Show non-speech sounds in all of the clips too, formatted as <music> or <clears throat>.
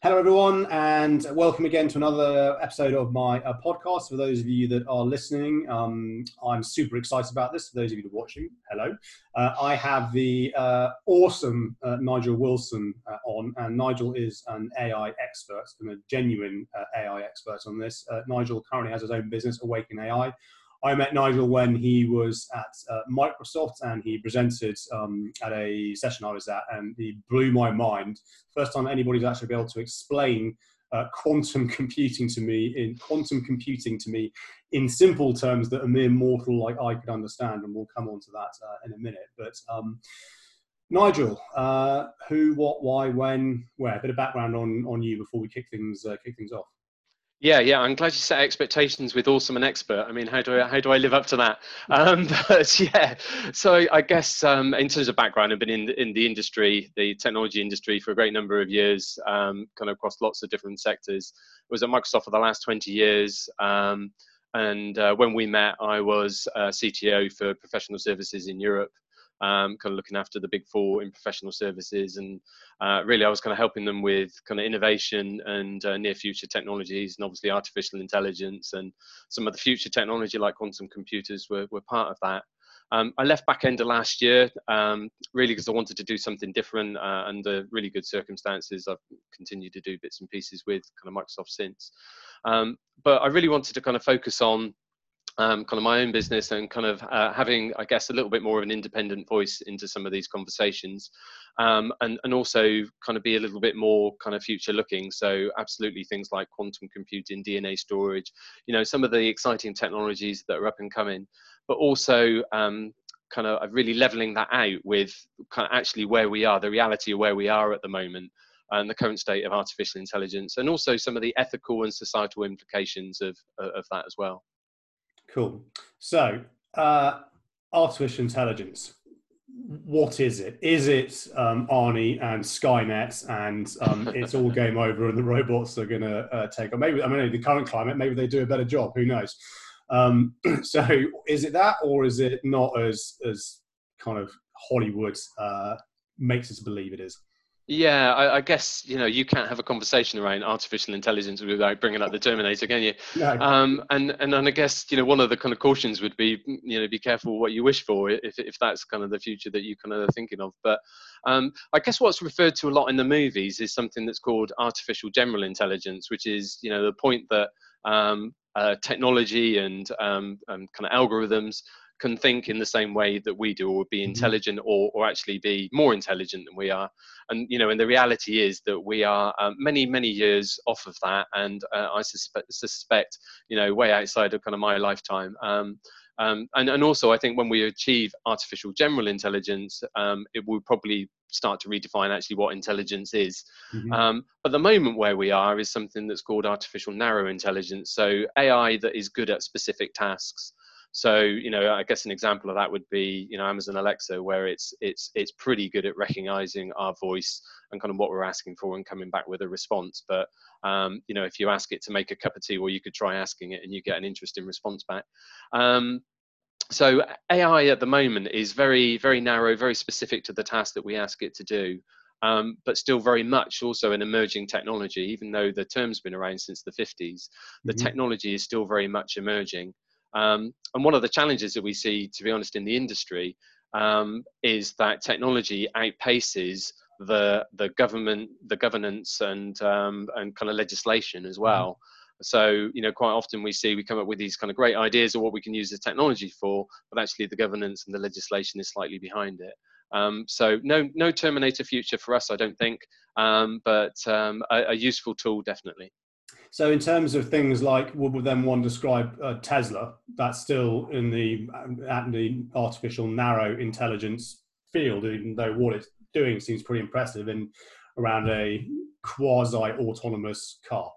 Hello, everyone, and welcome again to another episode of my uh, podcast. For those of you that are listening, um, I'm super excited about this. For those of you that are watching, hello. Uh, I have the uh, awesome uh, Nigel Willson uh, on, and Nigel is an AI expert and a genuine uh, AI expert on this. Nigel currently has his own business, Awaken AI. I met Nigel when he was at uh, Microsoft and he presented um, at a session I was at, and he blew my mind. First time anybody's actually been able to explain uh, quantum <laughs> computing to me in quantum computing to me in simple terms that a mere mortal like I could understand, and we'll come on to that uh, in a minute. But um, Nigel, uh, who, what, why, when, where? A bit of background on on you before we kick things uh, kick things off. Yeah, yeah, I'm glad you set expectations with awesome and expert. I mean, how do I how do I live up to that? Um, <laughs> but yeah, so I guess um, in terms of background, I've been in in the industry, the technology industry, for a great number of years, um, kind of across lots of different sectors. I was at Microsoft for the last 20 years, um, and uh, when we met, I was uh, CTO for professional services in Europe um, kind of looking after the big four in professional services. And uh, really, I was kind of helping them with kind of innovation and uh, near future technologies, and obviously artificial intelligence and some of the future technology like quantum computers were, were part of that. Um, I left back end of last year, um, really because I wanted to do something different uh, under really good circumstances. I've continued to do bits and pieces with kind of Microsoft since. Um, but I really wanted to kind of focus on um, kind of my own business and kind of uh, having, I guess, a little bit more of an independent voice into some of these conversations, um, and and also kind of be a little bit more kind of future looking. So absolutely things like quantum computing, DNA storage, you know, some of the exciting technologies that are up and coming, but also um, kind of really leveling that out with kind of actually where we are, the reality of where we are at the moment and the current state of artificial intelligence, and also some of the ethical and societal implications of, of that as well. Cool. So, uh, artificial intelligence. What is it? Is it um, Arnie and Skynet, and um, <laughs> it's all game over, and the robots are going to uh, take? Or maybe I mean, the current climate, maybe they do a better job. Who knows? Um, <clears throat> so, is it that, or is it not as as kind of Hollywood uh, makes us believe it is? Yeah, I, I, guess you know you can't have a conversation around artificial intelligence without bringing up the Terminator, can you? No. Um, and and and I guess you know one of the kind of cautions would be you know be careful what you wish for if if that's kind of the future that you kind of are thinking of. But um, I guess what's referred to a lot in the movies is something that's called artificial general intelligence, which is you know the point that um, uh, technology and, um, and kind of algorithms can think in the same way that we do or be mm-hmm. intelligent or, or actually be more intelligent than we are and you know and the reality is that we are um, many many years off of that and uh, i suspect, suspect you know way outside of kind of my lifetime um, um, and, and also, I think when we achieve artificial general intelligence, um, it will probably start to redefine actually what intelligence is. Mm-hmm. Um, but the moment where we are is something that's called artificial narrow intelligence. So AI that is good at specific tasks. So, you know, I guess an example of that would be, you know, Amazon Alexa, where it's it's it's pretty good at recognizing our voice and kind of what we're asking for and coming back with a response. But um, you know, if you ask it to make a cup of tea, well, you could try asking it and you get an interesting response back. Um, so AI at the moment is very, very narrow, very specific to the task that we ask it to do. Um, but still very much also an emerging technology, even though the term's been around since the 50s. The mm-hmm. technology is still very much emerging. Um, and one of the challenges that we see, to be honest, in the industry um, is that technology outpaces the the government, the governance, and um, and kind of legislation as mm-hmm. well. Mm-hmm. So you know, quite often we see we come up with these kind of great ideas of what we can use the technology for, but actually the governance and the legislation is slightly behind it. Um, so no no Terminator future for us, I don't think, um, but um, a, a, useful tool definitely. So, in terms of things like would then one describe uh, Tesla? That's still in the at the artificial narrow intelligence field, even though what it's doing seems pretty impressive in around a quasi autonomous car.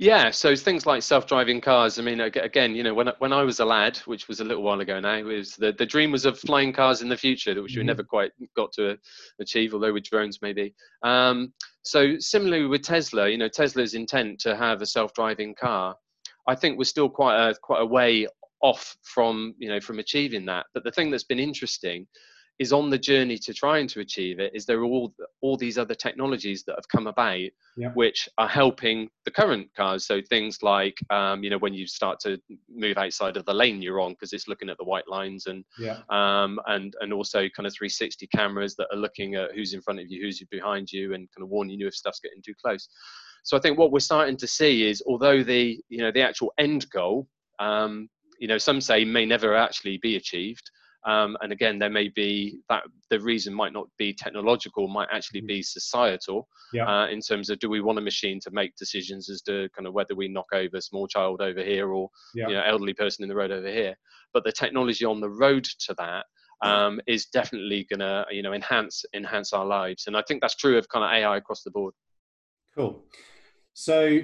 Yeah, so things like self-driving cars. I mean, again, you know, when when I was a lad, which was a little while ago now, was the, the dream was of flying cars in the future, which mm-hmm. we never quite got to achieve, although with drones maybe. Um, so similarly with Tesla, you know, Tesla's intent to have a self-driving car, I think we're still quite a quite a way off from you know from achieving that. But the thing that's been interesting is on the journey to trying to achieve it is there are all all these other technologies that have come about yeah. which are helping the current cars so things like um, you know when you start to move outside of the lane you're on because it's looking at the white lines and yeah. um, and and also kind of 360 cameras that are looking at who's in front of you who's behind you and kind of warning you if stuff's getting too close so i think what we're starting to see is although the you know the actual end goal um, you know some say may never actually be achieved um, and again, there may be that the reason might not be technological, might actually mm-hmm. be societal yeah. uh, in terms of do we want a machine to make decisions as to kind of whether we knock over a small child over here or yeah. you know elderly person in the road over here. But the technology on the road to that um, is definitely going to you know enhance enhance our lives, and I think that's true of kind of AI across the board. Cool. So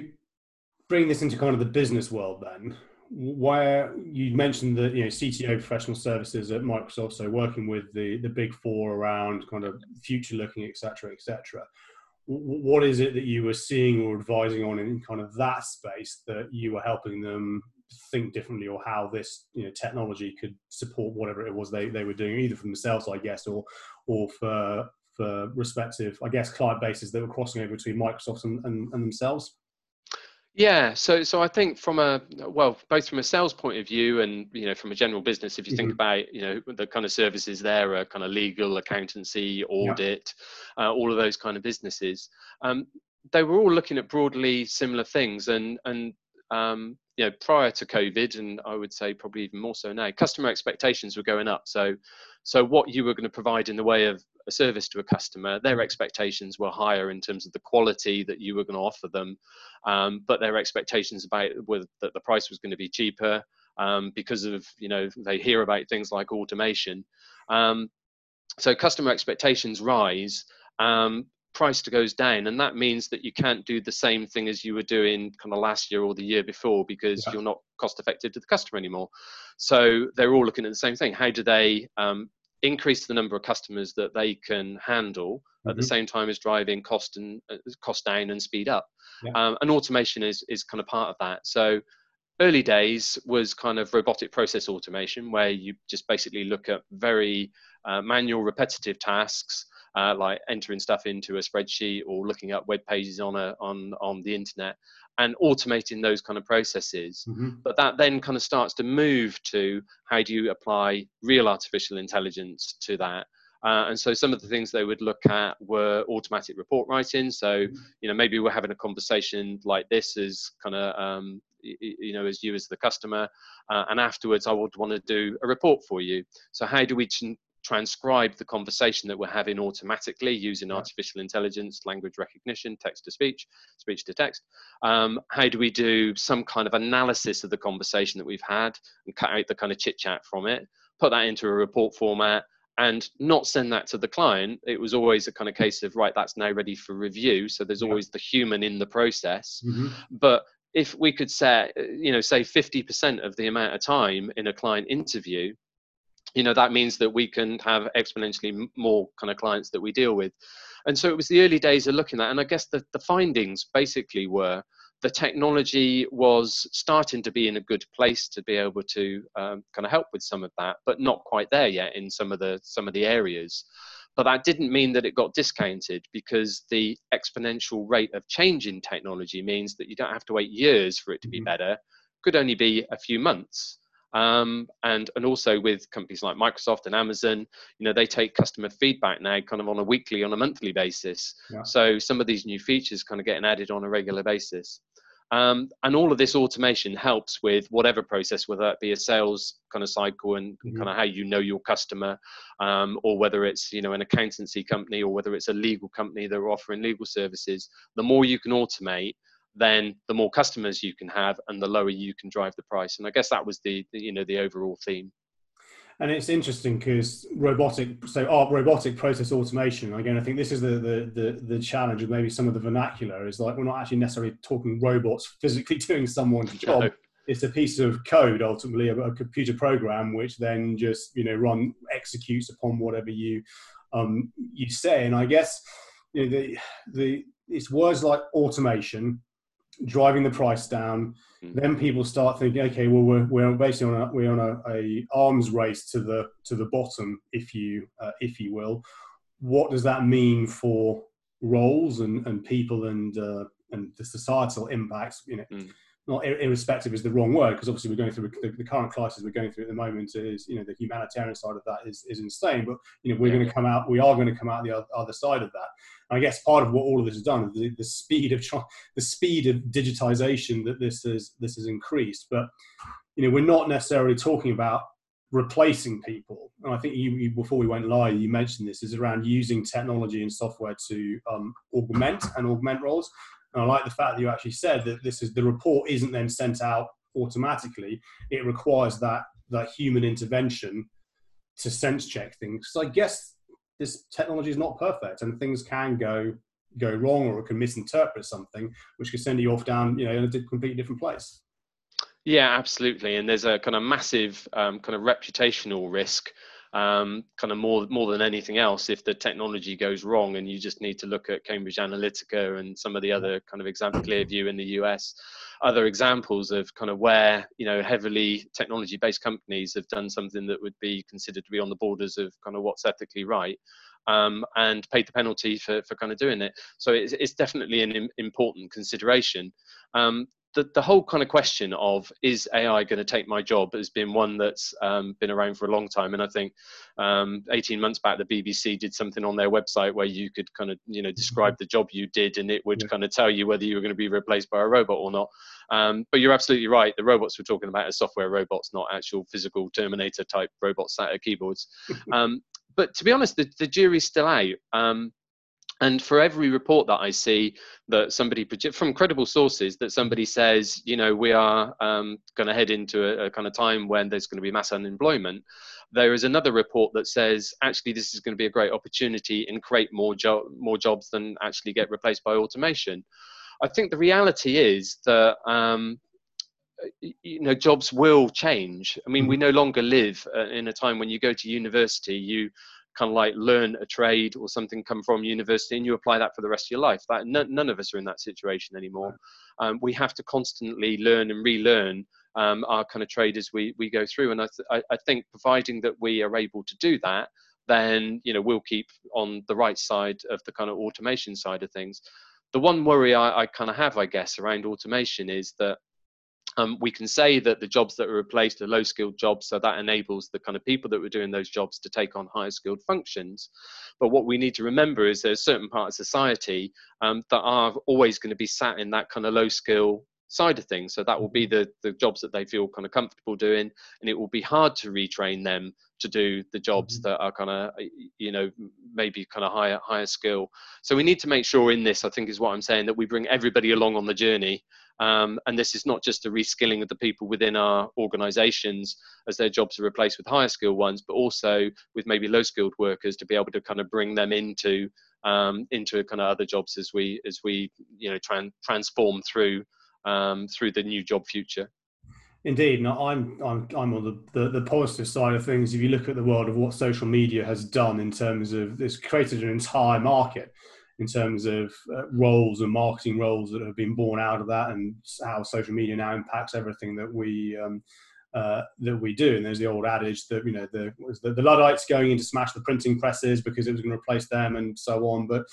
bring this into kind of the business world then where you mentioned that you know CTO professional services at Microsoft, so working with the the big four around kind of future looking, etc., etc. What is it that you were seeing or advising on in kind of that space that you were helping them think differently, or how this you know technology could support whatever it was they, they were doing, either for themselves, I guess, or or for for respective, I guess, client bases that were crossing over between Microsoft and, and, and themselves. Yeah, so so I think from a well, both from a sales point of view and you know from a general business, if you mm-hmm. think about you know the kind of services there are kind of legal, accountancy, audit, yeah. uh, all of those kind of businesses, um, they were all looking at broadly similar things, and and um, you know prior to COVID, and I would say probably even more so now, customer expectations were going up. So so what you were going to provide in the way of a service to a customer, their expectations were higher in terms of the quality that you were going to offer them, um, but their expectations about whether that the price was going to be cheaper um, because of you know they hear about things like automation. Um, so customer expectations rise. Um, price goes down and that means that you can't do the same thing as you were doing kind of last year or the year before because yeah. you're not cost effective to the customer anymore so they're all looking at the same thing how do they um, increase the number of customers that they can handle mm-hmm. at the mm-hmm. same time as driving cost and uh, cost down and speed up. Yeah. Um, and automation is is kind of part of that. So early days was kind of robotic process automation where you just basically look at very uh, manual repetitive tasks uh, like entering stuff into a spreadsheet or looking up web pages on a on on the internet and automating those kind of processes. Mm-hmm. But that then kind of starts to move to how do you apply real artificial intelligence to that? Uh, and so some of the things they would look at were automatic report writing. So, mm-hmm. you know, maybe we're having a conversation like this as kind of, um, you know, as you as the customer, uh, and afterwards I would want to do a report for you. So how do we ch- transcribe the conversation that we're having automatically using artificial intelligence, language recognition, text to speech, speech to text. Um, how do we do some kind of analysis of the conversation that we've had and cut out the kind of chit chat from it, put that into a report format, and not send that to the client. It was always a kind of case of, right, that's now ready for review. So there's always the human in the process. Mm-hmm. But if we could set, you know, say 50% of the amount of time in a client interview you know that means that we can have exponentially more kind of clients that we deal with. And so it was the early days of looking at and i guess the, the findings basically were the technology was starting to be in a good place to be able to um, kind of help with some of that but not quite there yet in some of the some of the areas. But that didn't mean that it got discounted because the exponential rate of change in technology means that you don't have to wait years for it to be mm-hmm. better. Could only be a few months um, and and also with companies like Microsoft and Amazon, you know, they take customer feedback now, kind of on a weekly, on a monthly basis. Yeah. So some of these new features kind of getting added on a regular basis. Um, and all of this automation helps with whatever process, whether that be a sales kind of cycle and mm-hmm. kind of how you know your customer, um, or whether it's you know an accountancy company or whether it's a legal company that are offering legal services. The more you can automate, then the more customers you can have and the lower you can drive the price. And i guess that was the, the you know the overall theme. And it's interesting because robotic so our robotic process automation again i think this is the, the, the the challenge of maybe some of the vernacular is like we're not actually necessarily talking robots physically <laughs> doing someone's job. No. it's a piece of code ultimately a, a, computer program which then just you know run executes upon whatever you um you say. And i guess you know the the it's words like automation driving the price down. Mm. Then people start thinking, okay, well, we're, we're basically on a, we're on a, a arms race to the to the bottom, if you uh, if you will. What does that mean for roles and, and people and uh, and the societal impacts? You know, mm not irrespective is the wrong word because obviously we're going through the, the, current crisis we're going through at the moment is you know the humanitarian side of that is, is insane but you know we're yeah. going to come out we are going to come out the other side of that. And i guess part of what all of this has done the, the speed of the speed of digitization that this has this has increased. But you know we're not necessarily talking about replacing people. And i think you, you before we went live you mentioned this is around using technology and software to um, augment and augment roles and I like the fact that you actually said that this is the report isn't then sent out automatically. It requires that that human intervention to sense check things. So I guess this technology is not perfect, and things can go go wrong, or it can misinterpret something, which could send you off down you know in a completely different place. Yeah, absolutely. And there's a kind of massive um, kind of reputational risk um, kind of more more than anything else if the technology goes wrong and you just need to look at Cambridge Analytica and some of the other kind of example Clearview in the US other examples of kind of where you know heavily technology based companies have done something that would be considered to be on the borders of kind of what's ethically right um, and paid the penalty for, for kind of doing it. So it's, it's definitely an important consideration. Um, the, the whole kind of question of is AI going to take my job has been one that's um, been around for a long time. And I think um, 18 months back, the BBC did something on their website where you could kind of, you know, describe mm-hmm. the job you did and it would yeah. kind of tell you whether you were going to be replaced by a robot or not. Um, but you're absolutely right. The robots we're talking about are software robots, not actual physical Terminator type robots sat at keyboards. <laughs> Um, but to be honest, the, the jury's still out. Um, and for every report that I see that somebody from credible sources that somebody says, you know, we are um, going to head into a, a, kind of time when there's going to be mass unemployment, there is another report that says actually this is going to be a great opportunity and create more jo- more jobs than actually get replaced by automation. I think the reality is that um, you know jobs will change. I mean, we mm-hmm. no longer live uh, in a time when you go to university, you kind of like learn a trade or something come from university and you apply that for the rest of your life. That none, none of us are in that situation anymore. Um, we have to constantly learn and relearn um, our kind of trade as we we go through. And I, th- I think providing that we are able to do that, then you know we'll keep on the right side of the kind of automation side of things. The one worry I, I kind of have, I guess, around automation is that um, we can say that the jobs that are replaced are low skilled jobs, so that enables the kind of people that were doing those jobs to take on higher skilled functions. But what we need to remember is there's certain parts of society um, that are always going to be sat in that kind of low skill side of things. So that will be the, the jobs that they feel kind of comfortable doing, and it will be hard to retrain them to do the jobs mm-hmm. that are kind of you know maybe kind of higher higher skill. So we need to make sure in this, I think, is what I'm saying, that we bring everybody along on the journey um, and this is not just a reskilling of the people within our organizations as their jobs are replaced with higher skilled ones, but also with maybe low skilled workers to be able to kind of bring them into um, into kind of other jobs as we as we you know try and transform through um, through the new job future. Indeed, no, I'm I'm I'm on the, the, the positive side of things. If you look at the world of what social media has done in terms of it's created an entire market in terms of uh, roles and marketing roles that have been born out of that, and how social media now impacts everything that we um, uh, that we do. And there's the old adage that you know the the, the Luddites going in to smash the printing presses because it was going to replace them, and so on. But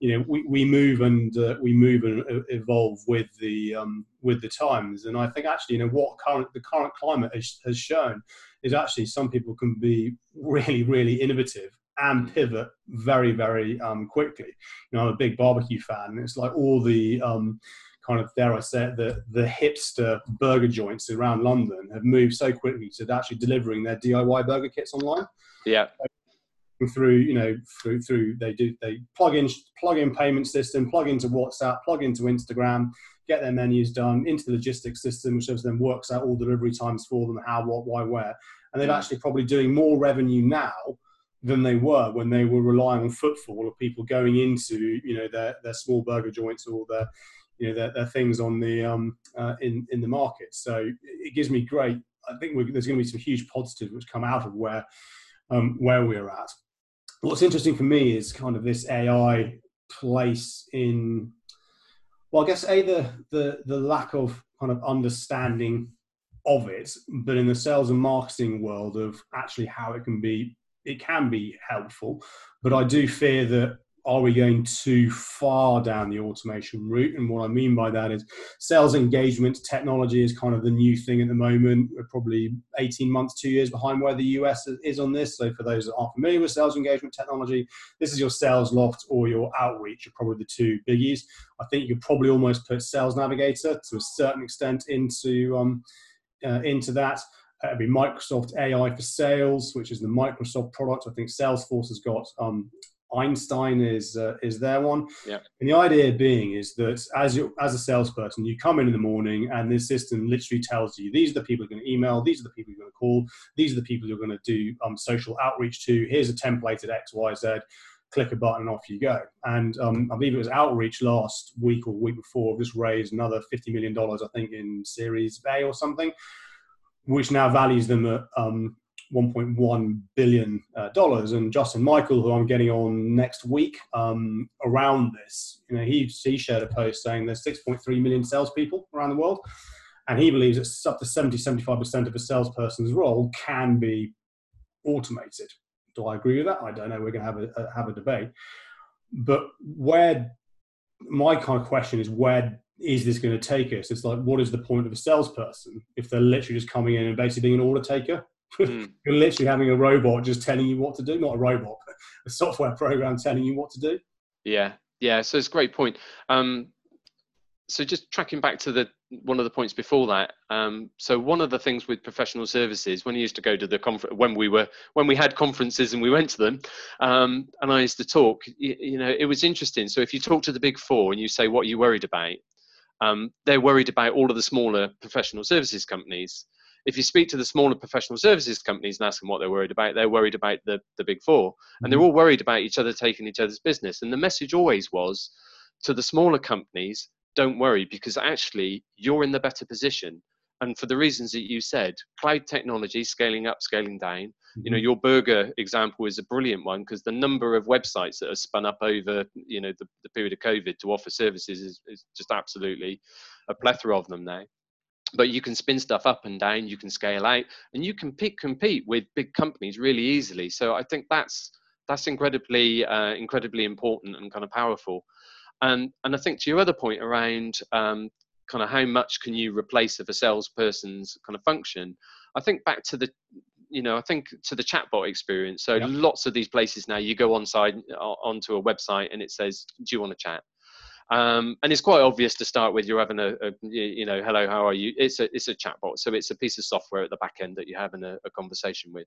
you know we, we move and uh, we move and evolve with the um, with the times. And I think actually you know what current the current climate has, has shown is actually some people can be really really innovative and pivot very, very um, quickly. You know, I'm a big barbecue fan, it's like all the um, kind of dare I say it, the the hipster burger joints around London have moved so quickly to actually delivering their DIY burger kits online. Yeah. Through you know through through they do they plug in plug in payment system plug into whatsapp plug into instagram get their menus done into the logistics system which then works out all delivery times for them how what why where and they're mm. actually probably doing more revenue now than they were when they were relying on footfall of people going into you know their, their small burger joints or their you know their, their things on the um, uh, in in the market. So it gives me great. I think there's going to be some huge positives which come out of where um, where we're at. What's interesting for me is kind of this AI place in Well, I guess a the the the lack of kind of understanding of it, but in the sales and marketing world of actually how it can be, it can be helpful. But I do fear that are we going too far down the automation route? And what I mean by that is sales engagement technology is kind of the new thing at the moment. We're probably 18 months, two years behind where the US is on this. So for those that aren't familiar with sales engagement technology, this is your SalesLoft or your outreach are probably the two biggies. I think you could probably almost put Sales Navigator to a certain extent into um, uh, into that. It'd be Microsoft AI for Sales, which is the Microsoft product. I think Salesforce has got um, Einstein is uh, is their one. Yeah. And the idea being is that as you as a salesperson, you come in in the morning and this system literally tells you these are the people you're going to email, these are the people you're going to call, these are the people you're going to do um, social outreach to. Here's a templated X Y Z. Click a button and off you go. And um, I believe it was Outreach last week or week before just raised another fifty million dollars, I think, in Series A or something, which now values them at um, 1.1 billion uh, dollars. And Justin Michael, who I'm getting on next week um, around this, you know, he he shared a post saying there's 6.3 million salespeople around the world, and he believes that up to 70 75 percent of a salesperson's role can be automated. Do I agree with that? I don't know. We're going to have a have a debate. But where my kind of question is where is this going to take us? It's like, what is the point of a salesperson if they're literally just coming in and basically being an order taker? Mm. <laughs> You're literally having a robot just telling you what to do, not a robot, a software program telling you what to do. Yeah, yeah. So it's a great point. Um, so just tracking back to the one of the points before that. Um, so one of the things with professional services, when you used to go to the conference, when we were when we had conferences and we went to them, um, and I used to talk, you, you, know, it was interesting. So if you talk to the big four and you say what are you worried about, um, they're worried about all of the smaller professional services companies if you speak to the smaller professional services companies and ask them what they're worried about, they're worried about the, the big four. And they're mm-hmm. all worried about each other taking each other's business. And the message always was to the smaller companies, don't worry, because actually you're in the better position. And for the reasons that you said, cloud technology, scaling up, scaling down. Mm-hmm. You know, mm-hmm. your burger example is a brilliant one because the number of websites that are spun up over, you know, the, the period of COVID to offer services is, is just absolutely a plethora of them now but you can spin stuff up and down you can scale out and you can pick, compete with big companies really easily. So i think that's that's incredibly uh, incredibly important and kind of powerful. And and i think to your other point around um, kind of how much can you replace of a salesperson's kind of function i think back to the you know i think to the chatbot experience. So yep. lots of these places now you go on side onto a website and it says do you want to chat um, and it's quite obvious to start with. You're having a, a, you know, hello, how are you? It's a, it's a chatbot, so it's a piece of software at the back end that you're having a, a conversation with.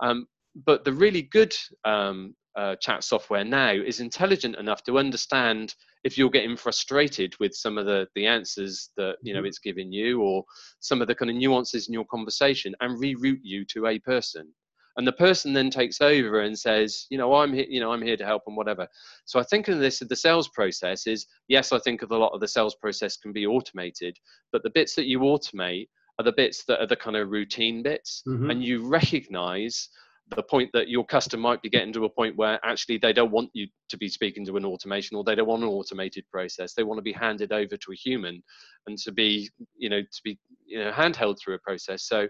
Um, but the really good um, uh, chat software now is intelligent enough to understand if you're getting frustrated with some of the the answers that you know mm-hmm. it's giving you, or some of the kind of nuances in your conversation, and reroute you to a person and the person then takes over and says you know i'm here you know i'm here to help and whatever. So i think in this the sales process is yes i think of a lot of the sales process can be automated but the bits that you automate are the bits that are the kind of routine bits. Mm-hmm. and you recognize the point that your customer might be getting to a point where actually they don't want you to be speaking to an automation or they don't want an automated process. They want to be handed over to a human and to be you know to be you know handheld through a process. So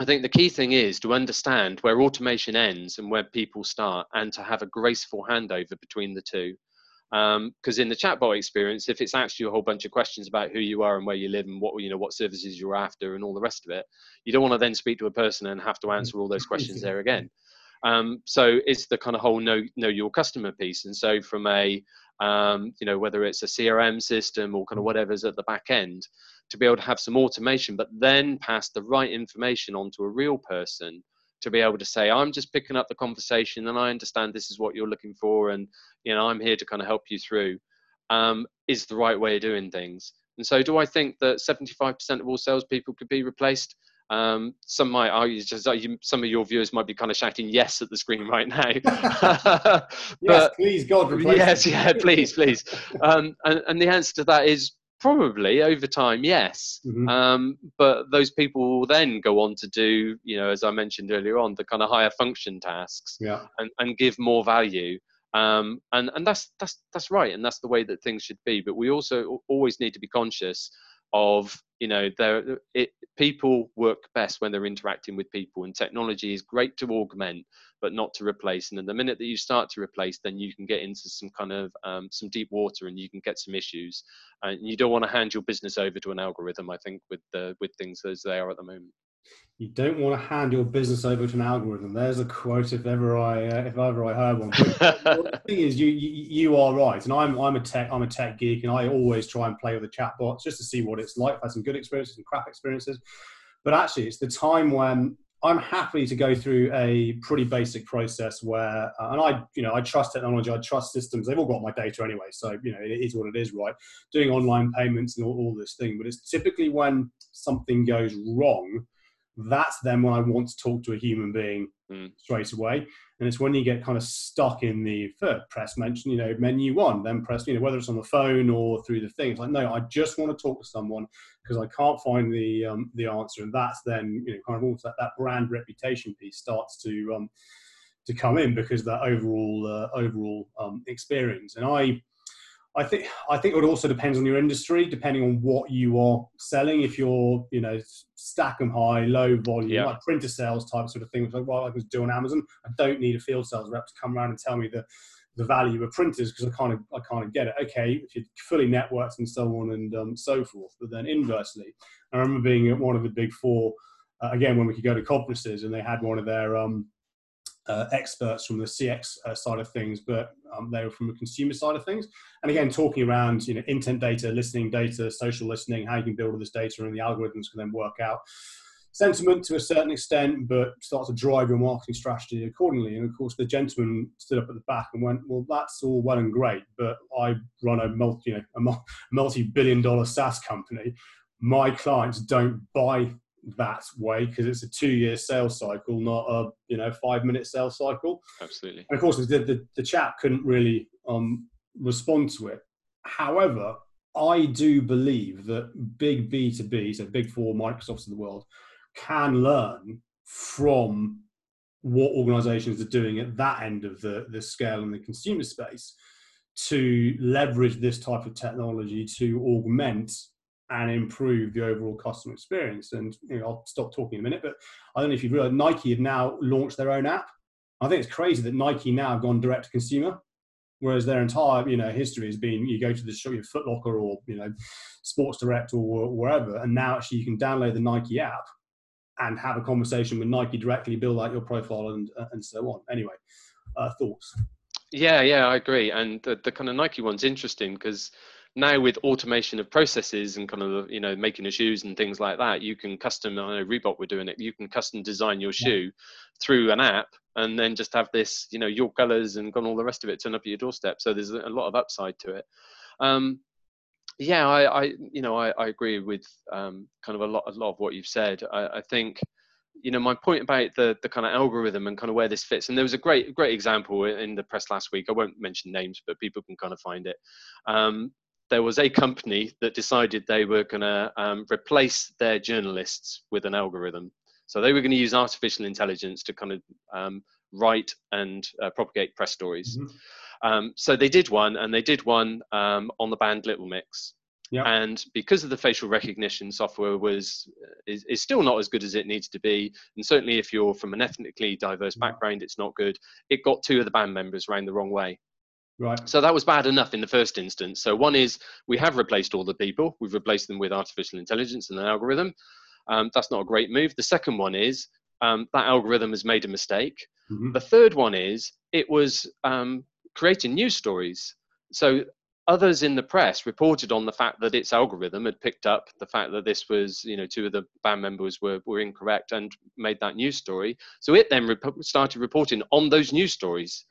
I think the key thing is to understand where automation ends and where people start, and to have a graceful handover between the two. Because um, in the chatbot experience, if it's actually a whole bunch of questions about who you are and where you live and what you know what services you're after and all the rest of it, you don't want to then speak to a person and have to answer all those questions there <laughs> again. Um, so it's the kind of whole know know your customer piece. And so from a um, you know whether it's a CRM system or kind of whatever's at the back end, to be able to have some automation, but then pass the right information on to a real person to be able to say, I'm just picking up the conversation and I understand this is what you're looking for, and you know I'm here to kind of help you through, um, is the right way of doing things. And so, do I think that 75% of all salespeople could be replaced? Um, some might argue, just some of your viewers might be kind of shouting yes at the screen <laughs> right now. <laughs> but, yes, please, God, replace yes, yeah, please, please. <laughs> Um, and, and the answer to that is probably over time yes mm-hmm. um, but those people will then go on to do you know as i mentioned earlier on the kind of higher function tasks yeah. and, and give more value Um, and and that's that's that's right, and that's the way that things should be. But we also always need to be conscious of you know there it, people work best when they're interacting with people and technology is great to augment but not to replace and then the minute that you start to replace then you can get into some kind of um, some deep water and you can get some issues and you don't want to hand your business over to an algorithm i think with the with things as they are at the moment you don't want to hand your business over to an algorithm. There's a quote if ever I uh, if ever I heard one. <laughs> the thing is, you, you, you are right, and I'm I'm a tech I'm a tech geek, and I always try and play with the chatbots just to see what it's like. I've had some good experiences and crap experiences, but actually, it's the time when I'm happy to go through a pretty basic process where, uh, and I, you know, I trust technology, I trust systems. They've all got my data anyway, so you know, it is what it is, right? Doing online payments and all, all this thing, but it's typically when something goes wrong that's then when I want to talk to a human being mm. straight away. And it's when you get kind of stuck in the third press mention, you know, menu one, then press, you know, whether it's on the phone or through the thing. It's like, no, I just want to talk to someone because I can't find the um, the answer. And that's then, you know, kind of also that, that brand reputation piece starts to um, to come in because that overall uh, overall um, experience. And I I think I think it also depends on your industry, depending on what you are selling. If you're, you know, stack them high, low volume, yeah. like printer sales type sort of thing, like what I was doing on Amazon, I don't need a field sales rep to come around and tell me the the value of printers because I kind of I kind of get it. Okay, if you're fully networked and so on and um, so forth, but then inversely, I remember being at one of the big four uh, again when we could go to conferences and they had one of their um, uh, experts from the CX uh, side of things, but um, they were from the consumer side of things. And again, talking around you know intent data, listening data, social listening, how you can build all this data, and the algorithms can then work out sentiment to a certain extent, but start to drive your marketing strategy accordingly. And of course, the gentleman stood up at the back and went, "Well, that's all well and great, but I run a multi, you know, a multi-billion-dollar SaaS company. My clients don't buy that way because it's a two-year sales cycle, not a you know five-minute sales cycle. Absolutely. And of course, the, the, the chap couldn't really um, respond to it. However, I do believe that big B2B, so big four Microsofts of the world, can learn from what organizations are doing at that end of the, the scale in the consumer space to leverage this type of technology to augment and improve the overall customer experience. And you know, I'll stop talking in a minute, but I don't know if you've realized Nike have now launched their own app. I think it's crazy that Nike now have gone direct to consumer, whereas their entire you know history has been you go to the shop, your Foot Locker or you know Sports Direct or wherever, and now actually you can download the Nike app and have a conversation with Nike directly, build out your profile and and so on. Anyway, uh, thoughts. Yeah, yeah, I agree. And the, the kind of Nike one's interesting because now with automation of processes and kind of you know making the shoes and things like that you can custom i know reebok were doing it you can custom design your shoe through an app and then just have this you know your colors and got all the rest of it turn up at your doorstep. So there's a lot of upside to it. Um, yeah I, I you know I, I agree with um, kind of a lot a lot of what you've said. I, I think you know my point about the the kind of algorithm and kind of where this fits and there was a great great example in the press last week. I won't mention names but people can kind of find it. Um, there was a company that decided they were going to um, replace their journalists with an algorithm. So they were going to use artificial intelligence to kind of um, write and uh, propagate press stories. Mm-hmm. Um, so they did one, and they did one um, on the band Little Mix. Yep. And because of the facial recognition software was is, is still not as good as it needs to be, and certainly if you're from an ethnically diverse background, it's not good. It got two of the band members around the wrong way. Right. So that was bad enough in the first instance. So one is we have replaced all the people. We've replaced them with artificial intelligence and an algorithm. Um, that's not a great move. The second one is um, that algorithm has made a mistake. Mm-hmm. The third one is it was um, creating news stories. So others in the press reported on the fact that its algorithm had picked up the fact that this was, you know, two of the band members were, were incorrect and made that news story. So it then rep- started reporting on those news stories.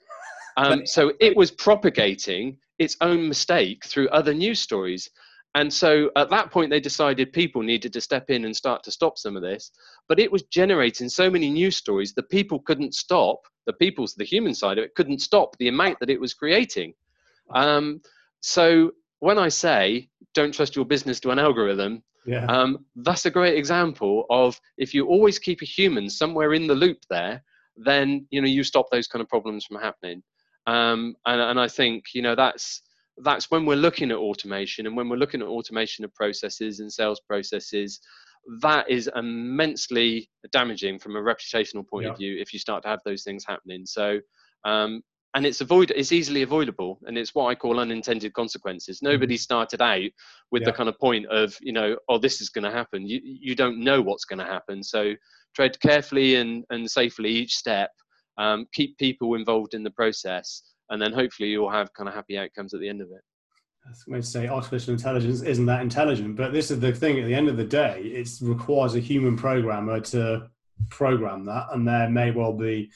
Um, so it was propagating its own mistake through other news stories. And so at that point, they decided people needed to step in and start to stop some of this. But it was generating so many news stories that people couldn't stop, the people's, the human side of it, couldn't stop the amount that it was creating. Um, so when I say don't trust your business to an algorithm, yeah. um, that's a great example of if you always keep a human somewhere in the loop there, then you know you stop those kind of problems from happening. Um, and, and I think you know that's that's when we're looking at automation and when we're looking at automation of processes and sales processes that is immensely damaging from a reputational point yeah. of view if you start to have those things happening so um, and it's avoid it's easily avoidable and it's what i call unintended consequences mm-hmm. nobody started out with yeah. the kind of point of you know oh this is going to happen you, you don't know what's going to happen so tread carefully and, and safely each step um, keep people involved in the process and then hopefully you'll have kind of happy outcomes at the end of it that's going to say artificial intelligence isn't that intelligent but this is the thing at the end of the day it requires a human programmer to program that and there may well be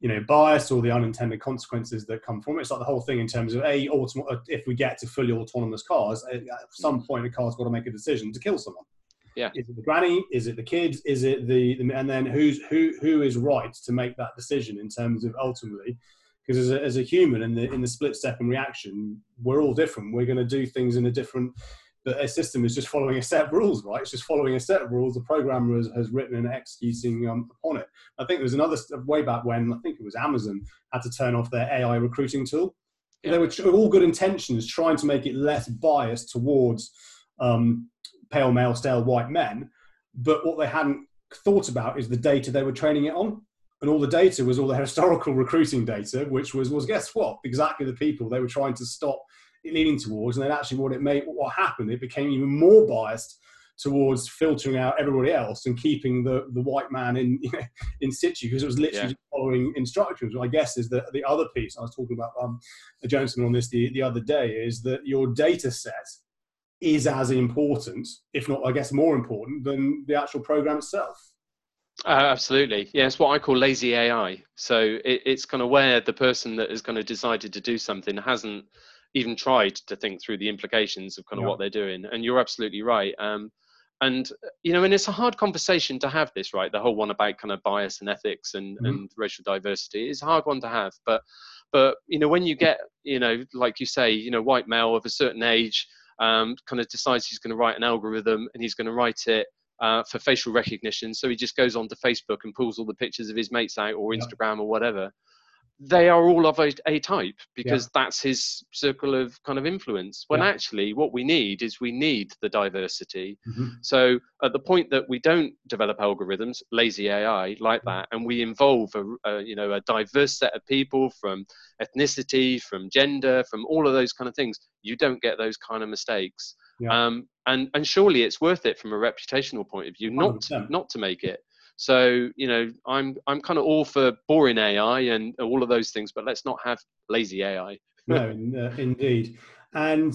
you know bias or the unintended consequences that come from it. It's like the whole thing in terms of a autom- if we get to fully autonomous cars, at some point a car's got to make a decision to kill someone. Yeah. Is it the granny? Is it the kids? Is it the, the and then who's who who is right to make that decision in terms of ultimately because as a, as a human in the in the split second reaction we're all different we're going to do things in a different but a system is just following a set of rules, right? It's just following a set of rules the programmer has, has written and executing um, upon it. I think there was another way back when I think it was Amazon had to turn off their AI recruiting tool. Yeah. They were all good intentions, trying to make it less biased towards um, pale male, stale white men. But what they hadn't thought about is the data they were training it on. And all the data was all the <laughs> historical recruiting data, which was, was guess what? Exactly the people they were trying to stop leaning towards, and then actually what it made, what happened, it became even more biased towards filtering out everybody else and keeping the, the white man in you <laughs> know, in situ because it was literally yeah. following instructions. I guess is that the other piece I was talking about um, Johnson on this the, the other day is that your data set is as important, if not, I guess, more important than the actual program itself. Uh, absolutely. Yeah, it's what I call lazy AI. So it, it's kind of where the person that has kind of decided to do something hasn't even tried to think through the implications of kind of yeah. what they're doing. And you're absolutely right. Um, and you know, and it's a hard conversation to have this, right? The whole one about kind of bias and ethics and, mm-hmm. and racial diversity is a hard one to have. But but you know, when you get you know, like you say, you know, white male of a certain age um, kind of decides he's going to write an algorithm and he's going to write it uh, for facial recognition. So he just goes onto Facebook and pulls all the pictures of his mates out or Instagram yeah. or whatever they are all of a, a type because yeah. that's his circle of kind of influence. When yeah. actually, what we need is we need the diversity. Mm-hmm. So, at the point that we don't develop algorithms, lazy AI like mm-hmm. that, and we involve a, a, you know a diverse set of people from ethnicity, from gender, from all of those kind of things, you don't get those kind of mistakes. Yeah. Um, and and surely it's worth it from a reputational point of view, not to, not to make it. So you know, I'm I'm kind of all for boring AI and all of those things, but let's not have lazy AI. no, uh, indeed. And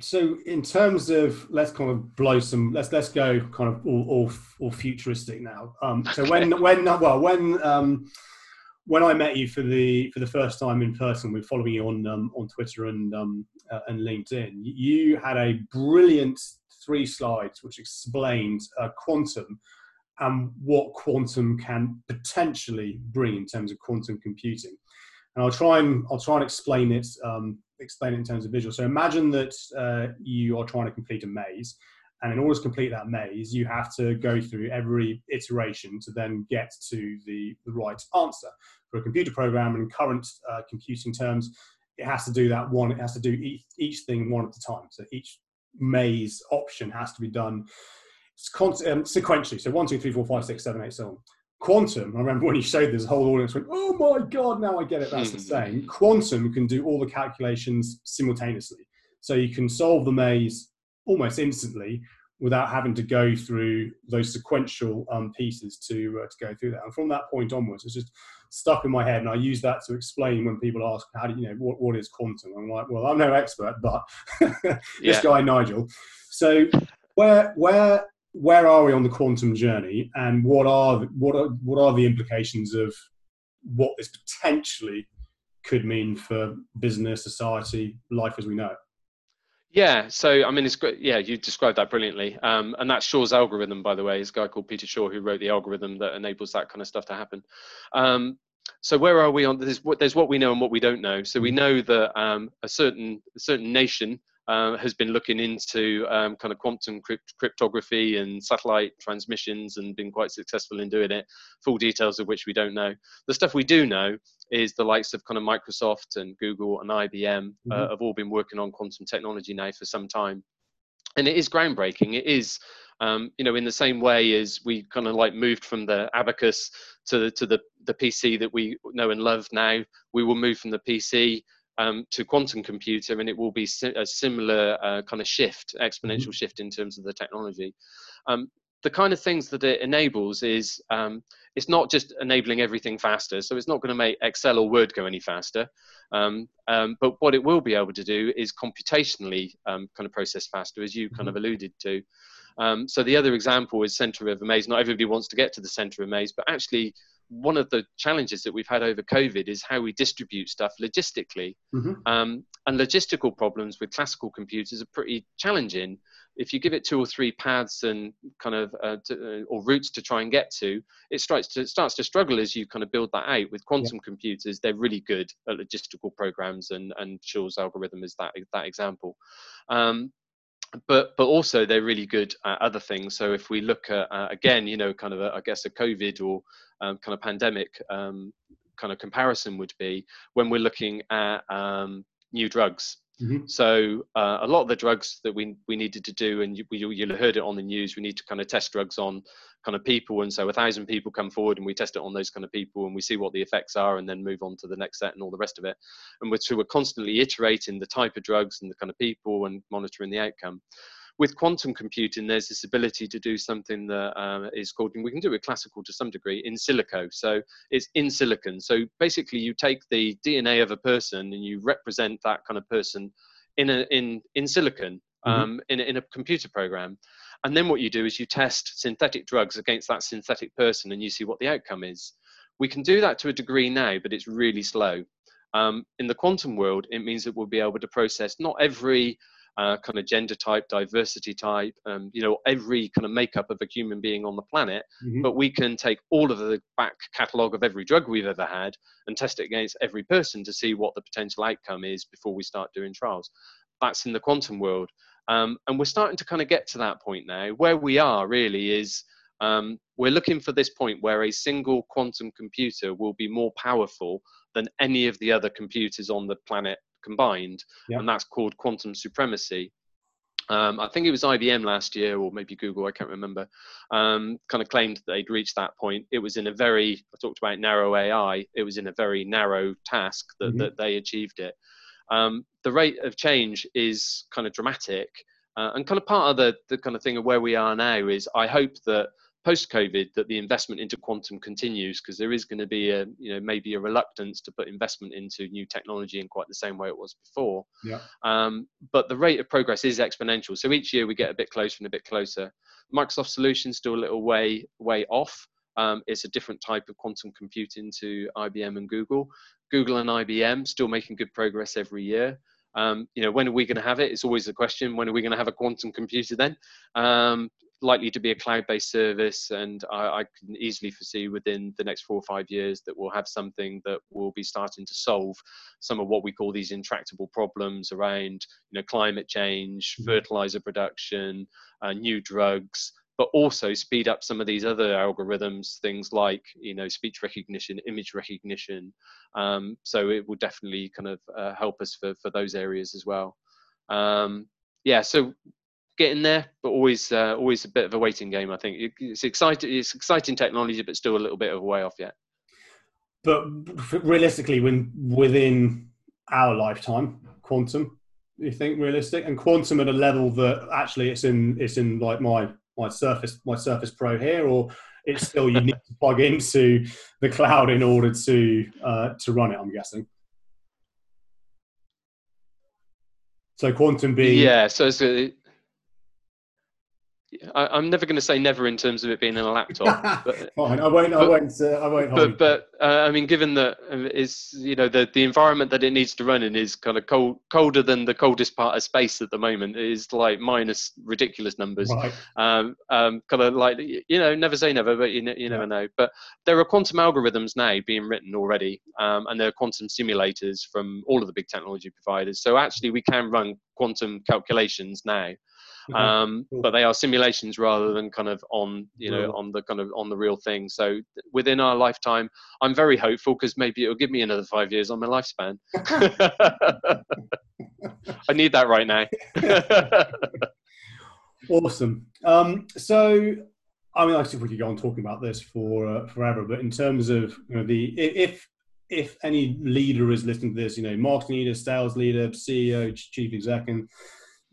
so, in terms of let's kind of blow some, let's let's go kind of all all, all futuristic now. Um, so okay. when when well when um, when I met you for the for the first time in person, we're following you on um, on Twitter and um, uh, and LinkedIn. You had a brilliant three slides which explained uh, quantum and what quantum can potentially bring in terms of quantum computing. And I'll try and I'll try and explain it um, explain it in terms of visual. So imagine that uh, you are trying to complete a maze, and in order to complete that maze, you have to go through every iteration to then get to the, the right answer. For a computer program in current uh, computing terms, it has to do that one. It has to do each, each thing one at a time. So each maze option has to be done um, sequentially. So one, two, three, four, five, six, seven, eight, so on. Quantum, I remember when you showed this, whole audience went, oh my God, now I get it. That's the same. Hmm. Quantum can do all the calculations simultaneously. So you can solve the maze almost instantly without having to go through those sequential um, pieces to uh, to go through that. And from that point onwards, it's just stuck in my head, and I use that to explain when people ask, "How do you know what, what is quantum?" I'm like, "Well, I'm no expert, but <laughs> this yeah. guy Nigel." So where where where are we on the quantum journey, and what are what are what are the implications of what this potentially could mean for business, society, life as we know it? Yeah, so I mean, it's great. Yeah, you described that brilliantly. Um, and that's Shor's algorithm, by the way. Is a guy called Peter Shor who wrote the algorithm that enables that kind of stuff to happen. Um, so where are we on there's what there's what we know and what we don't know. So we know that um, a certain a certain nation uh, has been looking into um, kind of quantum crypt- cryptography and satellite transmissions and been quite successful in doing it. Full details of which we don't know. The stuff we do know is the likes of kind of Microsoft and Google and IBM uh, mm-hmm. uh, have all been working on quantum technology now for some time, and it is groundbreaking. It is. Um, you know, in the same way as we kind of like moved from the abacus to the, to the, the PC that we know and love now, we will move from the PC um, to quantum computer, and it will be a similar uh, kind of shift, exponential mm-hmm. shift in terms of the technology. Um, the kind of things that it enables is um, it's not just enabling everything faster. So it's not going to make Excel or Word go any faster. Um, um, but what it will be able to do is computationally um, kind of process faster, as you kind of mm-hmm. alluded to. Um, so the other example is center of a maze. Not everybody wants to get to the center of a maze, but actually one of the challenges that we've had over COVID is how we distribute stuff logistically. Mm-hmm. Um, and logistical problems with classical computers are pretty challenging. If you give it two or three paths and kind of uh, to, uh, or routes to try and get to, it starts to starts to struggle as you kind of build that out. With quantum yeah. computers, they're really good at logistical programs, and and Shor's algorithm is that that example. Um, but but also they're really good at other things. So if we look at uh, again, you know, kind of a, I guess a COVID or um, kind of pandemic um, kind of comparison would be when we're looking at um, new drugs. Mm-hmm. So uh, a lot of the drugs that we we needed to do, and you, you will heard it on the news, we need to kind of test drugs on kind of people, and so a thousand people come forward, and we test it on those kind of people, and we see what the effects are, and then move on to the next set and all the rest of it. And we're, so we're constantly iterating the type of drugs and the kind of people and monitoring the outcome with quantum computing, there's this ability to do something that uh, is called, and we can do it classical to some degree, in silico. So it's in silicon. So basically, you take the DNA of a person and you represent that kind of person in a in in silicon mm-hmm. um, mm-hmm. in, a, in a computer program. And then what you do is you test synthetic drugs against that synthetic person and you see what the outcome is. We can do that to a degree now, but it's really slow. Um, in the quantum world, it means that we'll be able to process not every uh, kind of gender type, diversity type, um, you know, every kind of makeup of a human being on the planet. Mm-hmm. But we can take all of the back catalogue of every drug we've ever had and test it against every person to see what the potential outcome is before we start doing trials. That's in the quantum world. Um, and we're starting to kind of get to that point now. Where we are really is um, we're looking for this point where a single quantum computer will be more powerful than any of the other computers on the planet combined, yeah. and that's called quantum supremacy. Um, I think it was IBM last year, or maybe Google, I can't remember, um, kind of claimed that they'd reached that point. It was in a very, I talked about narrow AI, it was in a very narrow task that, mm-hmm. that they achieved it. Um, the rate of change is kind of dramatic. Uh, and kind of part of the, the kind of thing of where we are now is I hope that post COVID that the investment into quantum continues because there is going to be a you know maybe a reluctance to put investment into new technology in quite the same way it was before. Yeah. Um, but the rate of progress is exponential. So each year we get a bit closer and a bit closer. Microsoft solutions still a little way way off. Um, it's a different type of quantum computing to IBM and Google. Google and IBM still making good progress every year. Um, you know, when are we going to have it? It's always the question. When are we going to have a quantum computer then? Um, likely to be a cloud-based service, and I, I, can easily foresee within the next four or five years that we'll have something that will be starting to solve some of what we call these intractable problems around, you know, climate change, mm-hmm. fertilizer production, uh, new drugs, but also speed up some of these other algorithms, things like you know speech recognition, image recognition. Um, so it will definitely kind of uh, help us for for those areas as well. Um, yeah, so getting there, but always uh, always a bit of a waiting game. I think it's exciting. It's exciting technology, but still a little bit of a way off yet. But realistically, when within our lifetime, quantum, you think realistic, and quantum at a level that actually it's in it's in like my my Surface my Surface Pro here, or it's still you need to plug into the cloud in order to uh, to run it. I'm guessing. So quantum being yeah, so it's a, I, am never going to say never in terms of it being in a laptop. <laughs> But, Fine, I won't. But, I won't. Uh, I won't. But, but uh, I mean, given that uh, it's you know the the environment that it needs to run in is kind of cold, colder than the coldest part of space at the moment. It is like minus ridiculous numbers. Right. Um, um, kind of like you know, never say never, but you you yeah. never know. But there are quantum algorithms now being written already, um, and there are quantum simulators from all of the big technology providers. So actually, we can run quantum calculations now. Um. But they are simulations rather than kind of on you know on the kind of on the real thing. So within our lifetime, I'm very hopeful because maybe it'll give me another five years on my lifespan. <laughs> I need that right now. <laughs> awesome. Um, so I mean, I guess we could go on talking about this for uh, forever, but in terms of you know, the if if any leader is listening to this, you know, marketing leader, sales leader, CEO, chief exec, and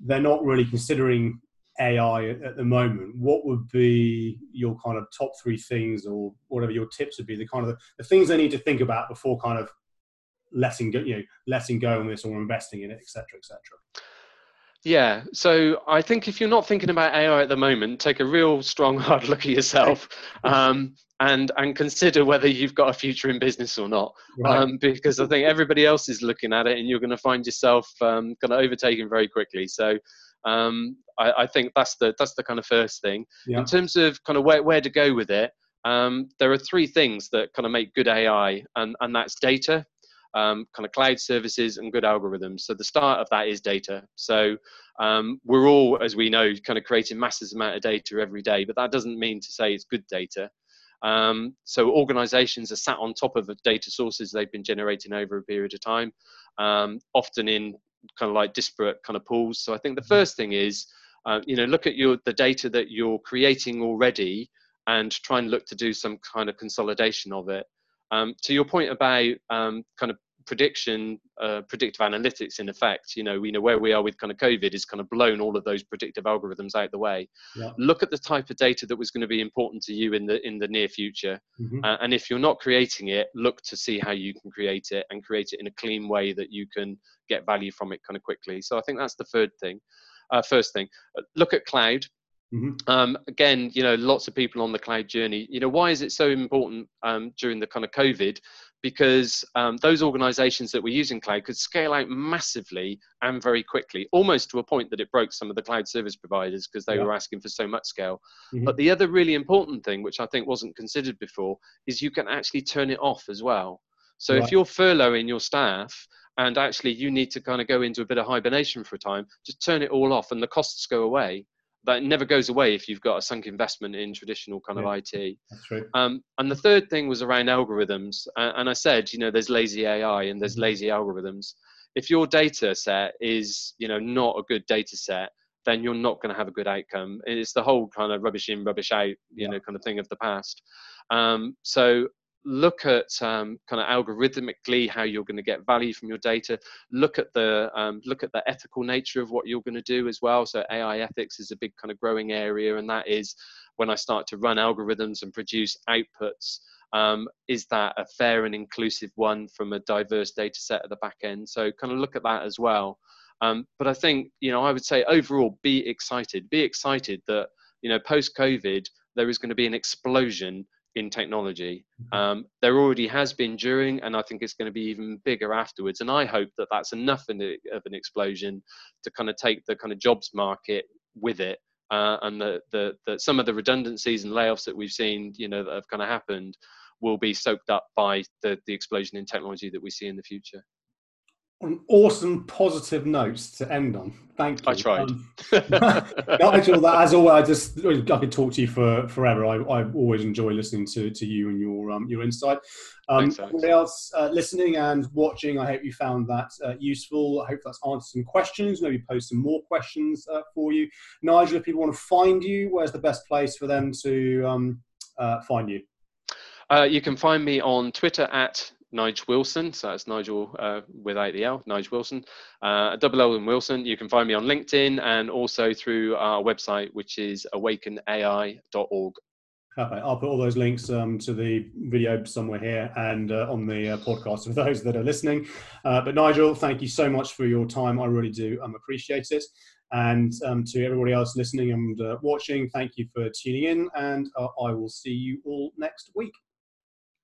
they're not really considering AI at, the moment, what would be your kind of top three things, or whatever your tips would be? The kind of the, the things they need to think about before kind of letting go, you know, letting go on this or investing in it, etc., etc. Yeah. So I think if you're not thinking about AI at the moment, take a real strong, <laughs> hard look at yourself <laughs> um, and, and consider whether you've got a future in business or not. Right. Um, because I think everybody else is looking at it and you're going to find yourself um, kind of overtaken very quickly. So um, I, I, think that's the, that's the kind of first thing. Yeah. In terms of kind of where, where to go with it, um, there are three things that kind of make good AI, and, and that's data, um, kind of cloud services and good algorithms. So the start of that is data. So um, we're all, as we know, kind of creating massive amount of data every day, but that doesn't mean to say it's good data. Um, so organizations are sat on top of the data sources they've been generating over a period of time, um, often in kind of like disparate kind of pools. So I think the mm-hmm. first thing is, uh, you know, look at your the data that you're creating already and try and look to do some kind of consolidation of it. Um, to your point about um, kind of prediction, uh, predictive analytics in effect, you know, we know where we are with kind of COVID is kind of blown all of those predictive algorithms out the way. Yeah. Look at the type of data that was going to be important to you in the in the near future, mm-hmm. uh, and if you're not creating it, look to see how you can create it and create it in a clean way that you can get value from it kind of quickly. So I think that's the third thing. Uh, first thing, look at cloud. Mm-hmm. Um, again, you know, lots of people on the cloud journey. You know, why is it so important um, during the kind of COVID? Because um, those organizations that were using cloud could scale out massively and very quickly, almost to a point that it broke some of the cloud service providers because they yeah. were asking for so much scale. Mm-hmm. But the other really important thing, which I think wasn't considered before, is you can actually turn it off as well. So right. if you're furloughing your staff, and actually you need to kind of go into a bit of hibernation for a time, just turn it all off and the costs go away that never goes away if you've got a sunk investment in traditional kind yeah, of IT. That's true. Um, and the third thing was around algorithms. Uh, and I said, you know, there's lazy AI and there's mm-hmm. lazy algorithms. If your data set is, you know, not a good data set, then you're not going to have a good outcome. It's the whole kind of rubbish in, rubbish out, you yeah. know, kind of thing of the past. Um, so look at um, kind of algorithmically how you're going to get value from your data. Look at the um, look at the ethical nature of what you're going to do as well. So ai ethics is a big kind of growing area and that is when i start to run algorithms and produce outputs um, is that a fair and inclusive one from a diverse data set at the back end? So kind of look at that as well. Um, but i think you know i would say overall be excited. Be excited that you know post covid there is going to be an explosion in technology. Mm-hmm. Um, there already has been during, and I think it's going to be even bigger afterwards. And I hope that that's enough a, of an explosion to kind of take the kind of jobs market with it. Uh, and the, the, the, some of the redundancies and layoffs that we've seen, you know, that have kind of happened will be soaked up by the, the explosion in technology that we see in the future an awesome positive notes to end on. Thank you. I tried. Um, <laughs> Nigel, that, as always, I just I could talk to you for forever. I, I always enjoy listening to, to you and your um, your insight. Um, Thanks, everybody else uh, listening and watching, I hope you found that uh, useful. I hope that's answered some questions. Maybe post some more questions uh, for you. Nigel, if people want to find you, where's the best place for them to um, uh, find you? Uh, you can find me on Twitter at Nige Willson. So that's Nige uh, without the L, Nige Willson. Uh, double L and Willson. You can find me on LinkedIn and also through our website, which is awakenai.org. Okay, I'll put all those links um, to the video somewhere here and uh, on the uh, podcast for those that are listening. Uh, but Nigel, thank you so much for your time. I really do um, appreciate it. And um, to everybody else listening and uh, watching, thank you for tuning in. And uh, I will see you all next week.